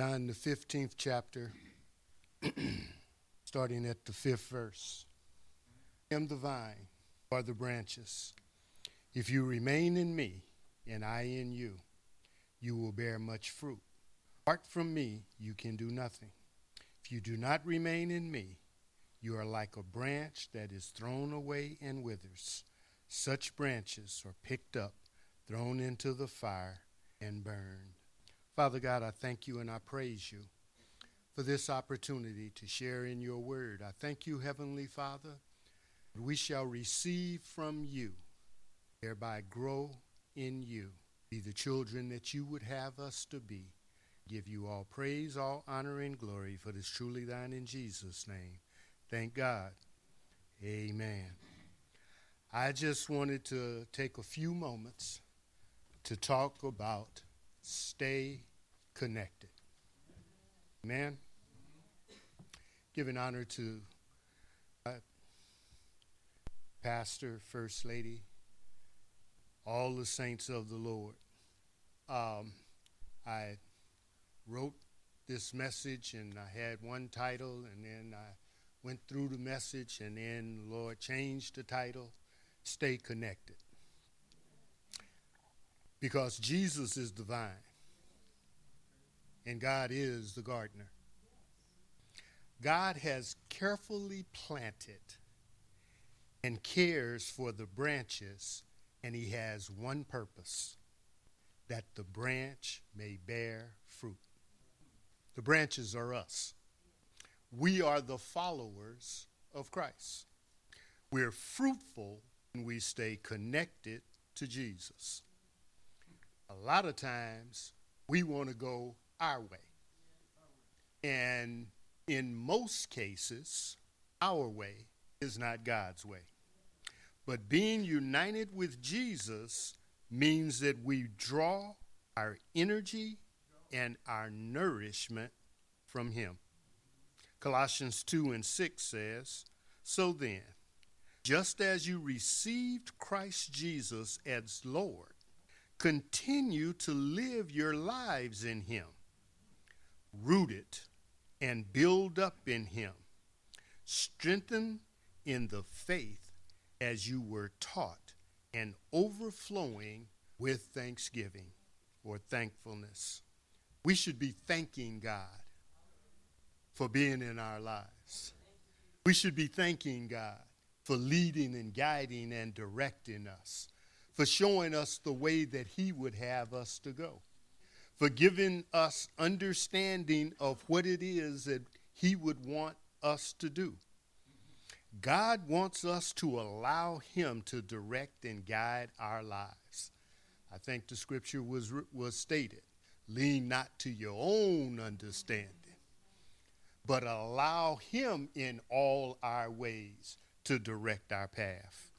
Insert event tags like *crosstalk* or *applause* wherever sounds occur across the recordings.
John, the 15th chapter, *clears throat* starting at the fifth verse. I am the vine, are the branches. If you remain in me, and I in you, you will bear much fruit. Apart from me, you can do nothing. If you do not remain in me, you are like a branch that is thrown away and withers. Such branches are picked up, thrown into the fire, and burned. Father God, I thank you and I praise you for this opportunity to share in your word. I thank you, Heavenly Father, we shall receive from you, thereby grow in you, be the children that you would have us to be. Give you all praise, all honor, and glory, for this truly thine in Jesus' name. Thank God. Amen. I just wanted to take a few moments to talk about stay connected. Amen. Giving honor to uh, Pastor, First Lady, all the saints of the Lord. Um, I wrote this message and I had one title and then I went through the message and then the Lord changed the title stay connected. Because Jesus is the vine and God is the gardener. God has carefully planted and cares for the branches, and He has one purpose that the branch may bear fruit. The branches are us. We are the followers of Christ. We're fruitful when we stay connected to Jesus. A lot of times we want to go our way. And in most cases, our way is not God's way. But being united with Jesus means that we draw our energy and our nourishment from Him. Colossians 2 and 6 says, So then, just as you received Christ Jesus as Lord, continue to live your lives in Him, rooted and build up in Him, strengthened in the faith as you were taught, and overflowing with thanksgiving or thankfulness. We should be thanking God for being in our lives. We should be thanking God for leading and guiding and directing us, for showing us the way that He would have us to go, for giving us understanding of what it is that He would want us to do. God wants us to allow Him to direct and guide our lives. I think the scripture was, was stated lean not to your own understanding, but allow Him in all our ways to direct our path.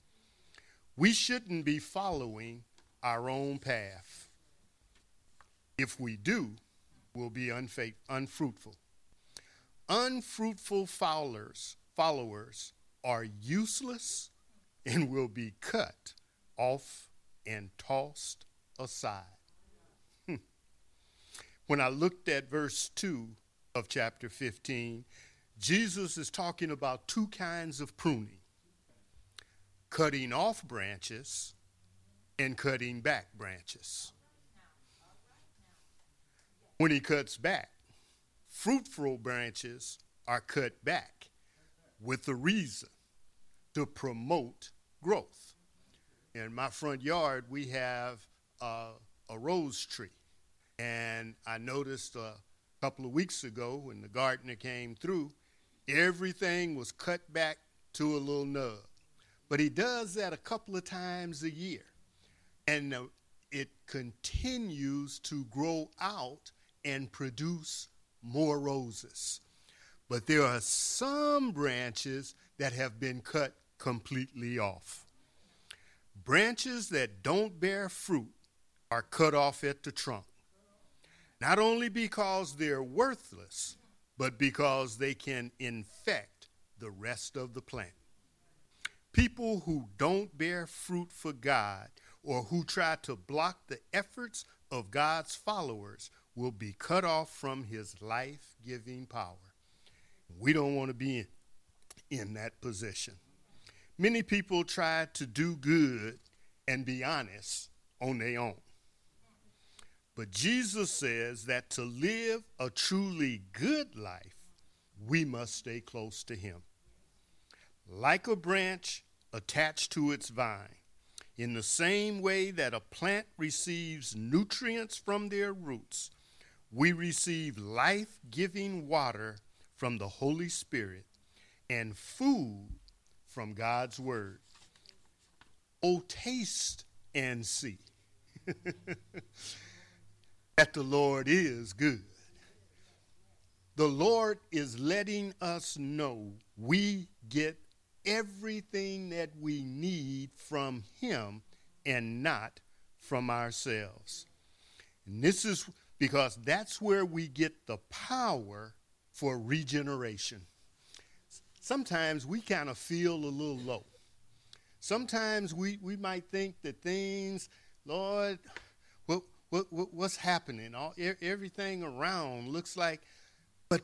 We shouldn't be following our own path. If we do, we'll be unfruitful. Unfruitful followers, followers are useless and will be cut off and tossed aside. Hmm. When I looked at verse 2 of chapter 15, Jesus is talking about two kinds of pruning cutting off branches and cutting back branches. When he cuts back, fruitful branches are cut back with a reason to promote growth. In my front yard, we have uh, a rose tree. And I noticed a couple of weeks ago when the gardener came through, Everything was cut back to a little nub. But he does that a couple of times a year. And uh, it continues to grow out and produce more roses. But there are some branches that have been cut completely off. Branches that don't bear fruit are cut off at the trunk. Not only because they're worthless, but because they can infect the rest of the plant. People who don't bear fruit for God or who try to block the efforts of God's followers will be cut off from his life giving power. We don't want to be in, in that position. Many people try to do good and be honest on their own. But Jesus says that to live a truly good life, we must stay close to Him. Like a branch attached to its vine, in the same way that a plant receives nutrients from their roots, we receive life giving water from the Holy Spirit and food from God's Word. Oh, taste and see *laughs* that the Lord is good. The Lord is letting us know we get everything that we need from Him and not from ourselves. And this is because that's where we get the power for regeneration. Sometimes we kind of feel a little low. Sometimes we, we might think that things, Lord, what, what, what what's happening? All, everything around looks like, but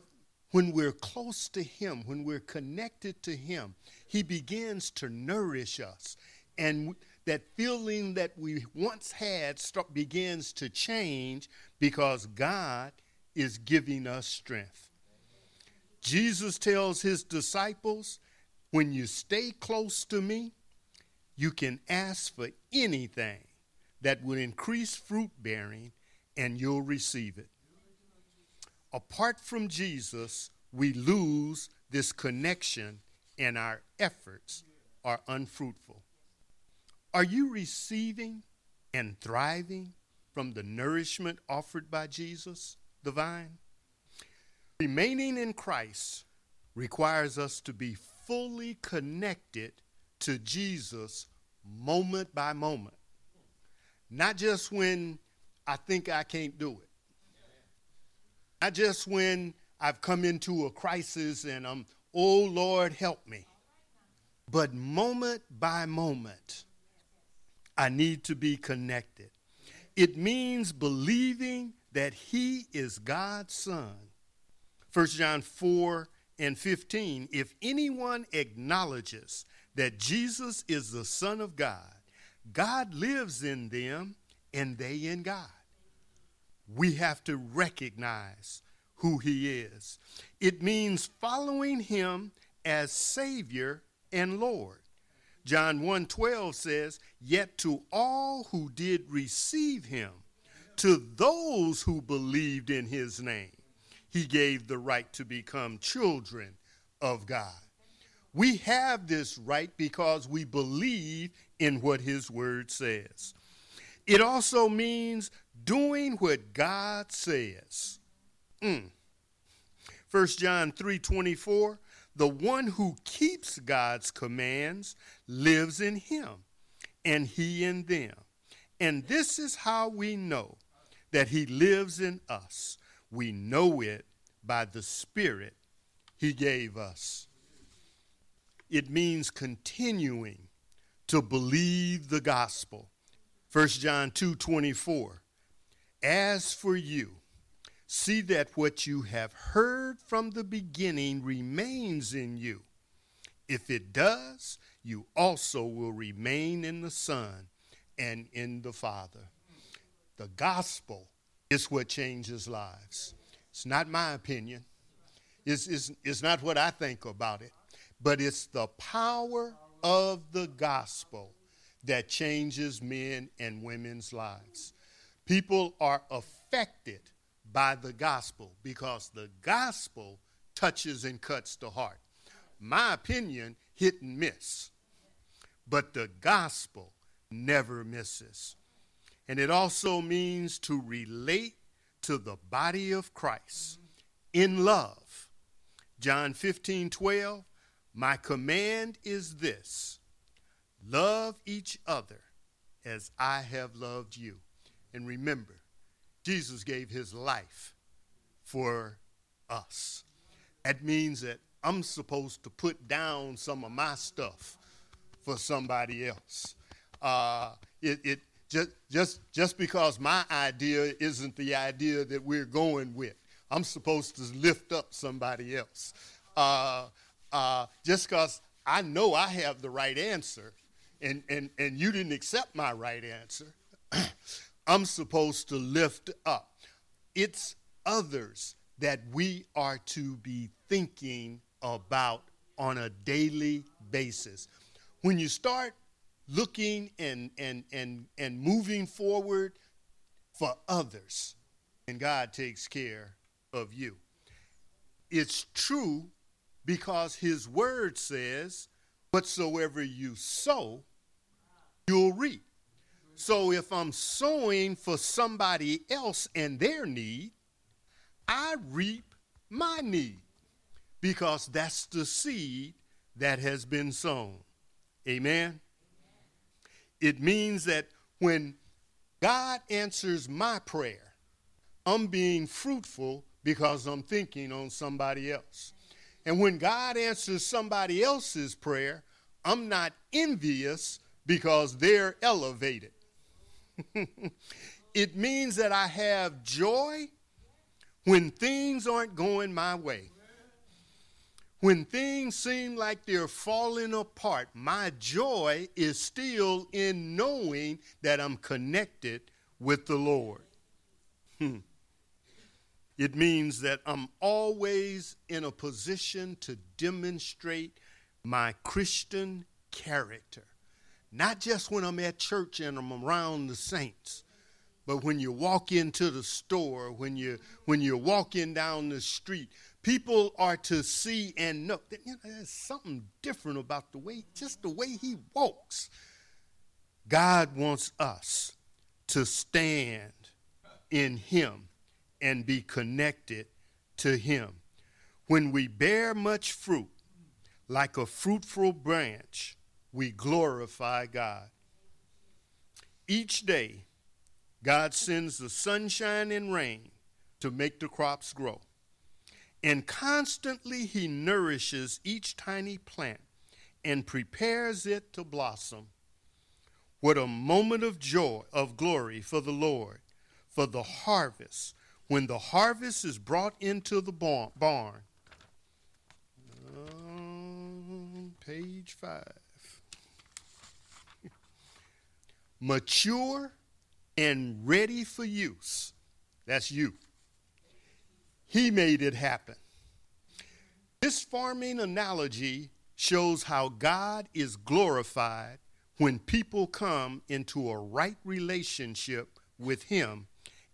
when we're close to Him, when we're connected to Him, He begins to nourish us. And that feeling that we once had start, begins to change because God is giving us strength. Jesus tells his disciples, when you stay close to me, you can ask for anything that will increase fruit bearing and you'll receive it. Apart from Jesus, we lose this connection and our efforts are unfruitful. Are you receiving and thriving from the nourishment offered by Jesus, the vine? Remaining in Christ requires us to be fully connected to Jesus moment by moment. Not just when I think I can't do it. Not just when I've come into a crisis and I'm, oh Lord, help me. But moment by moment, I need to be connected. It means believing that He is God's Son 1 John 4 and 15 if anyone acknowledges that Jesus is the Son of God, God lives in them and they in God. We have to recognize who he is. It means following him as Savior and Lord. John 1:12 says, "Yet to all who did receive him, to those who believed in his name, he gave the right to become children of God. We have this right because we believe in what his word says. It also means doing what God says. Mm. 1 John 3:24 The one who keeps God's commands lives in him and he in them. And this is how we know that he lives in us we know it by the Spirit He gave us. It means continuing to believe the gospel. 1 John 2 24. As for you, see that what you have heard from the beginning remains in you. If it does, you also will remain in the Son and in the Father. The gospel is what changes lives. It's not my opinion. It's, it's, it's not what I think about it, but it's the power of the gospel that changes men and women's lives. People are affected by the gospel because the gospel touches and cuts the heart. My opinion, hit and miss, but the gospel never misses. And it also means to relate to the body of Christ in love. John 15, 12, my command is this love each other as I have loved you. And remember, Jesus gave his life for us. That means that I'm supposed to put down some of my stuff for somebody else. Uh, it, it, just, just, just because my idea isn't the idea that we're going with. I'm supposed to lift up somebody else. Uh, uh, just because I know I have the right answer and, and, and you didn't accept my right answer, *clears throat* I'm supposed to lift up. It's others that we are to be thinking about on a daily basis. When you start looking and, and, and, and moving forward for others, and God takes care of you. It's true because His Word says, Whatsoever you sow, you'll reap. So if I'm sowing for somebody else and their need, I reap my need because that's the seed that has been sown. Amen? It means that when God answers my prayer, I'm being fruitful because I'm thinking on somebody else. And when God answers somebody else's prayer, I'm not envious because they're elevated. *laughs* it means that I have joy when things aren't going my way. When things seem like they're falling apart, my joy is still in knowing that I'm connected with the Lord. Hmm. It means that I'm always in a position to demonstrate my Christian character. Not just when I'm at church and I'm around the saints, but when you walk into the store, when you when you're walking down the street, people are to see and know that you know, there's something different about the way, just the way he walks. God wants us to stand in him and be connected to him. When we bear much fruit, like a fruitful branch, we glorify God. Each day, God sends the sunshine and rain to make the crops grow. And constantly he nourishes each tiny plant and prepares it to blossom. What a moment of joy, of glory for the Lord, for the harvest. When the harvest is brought into the barn. Um, page five. Mature and ready for use. That's you. He made it happen. This farming analogy shows how God is glorified when people come into a right relationship with Him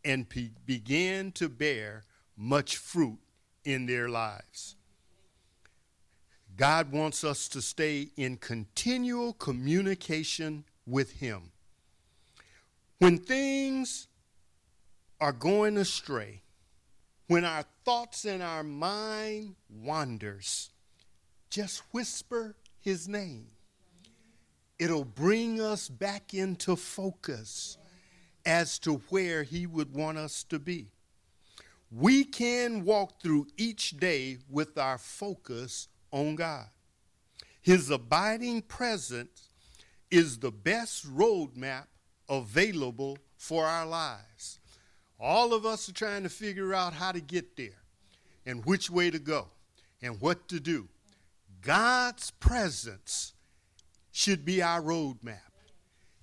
and pe- begin to bear much fruit in their lives. God wants us to stay in continual communication with Him. When things are going astray, when our thoughts and our mind wanders, just whisper his name. It'll bring us back into focus as to where he would want us to be. We can walk through each day with our focus on God. His abiding presence is the best roadmap available for our lives. All of us are trying to figure out how to get there and which way to go and what to do. God's presence should be our roadmap.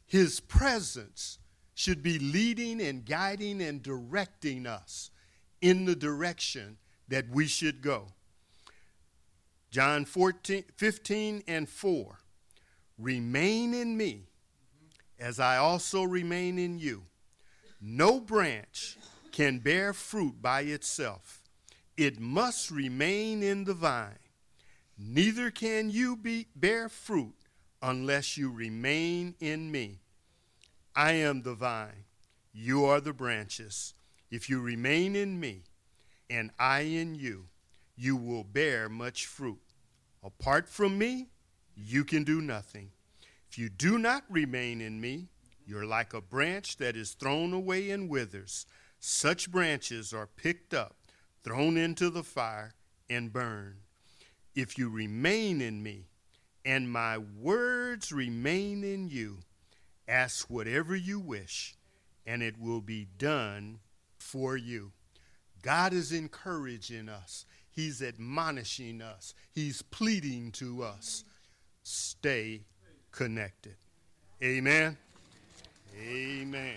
His presence should be leading and guiding and directing us in the direction that we should go. John 14, 15 and 4 Remain in me, as I also remain in you. No branch can bear fruit by itself, it must remain in the vine. Neither can you be, bear fruit unless you remain in me. I am the vine, you are the branches. If you remain in me, and I in you, you will bear much fruit. Apart from me, you can do nothing. If you do not remain in me, you're like a branch that is thrown away and withers. Such branches are picked up, thrown into the fire, and burned. If you remain in me, and my words remain in you, Ask whatever you wish, and it will be done for you. God is encouraging us, He's admonishing us, He's pleading to us. Stay connected. Amen. Amen.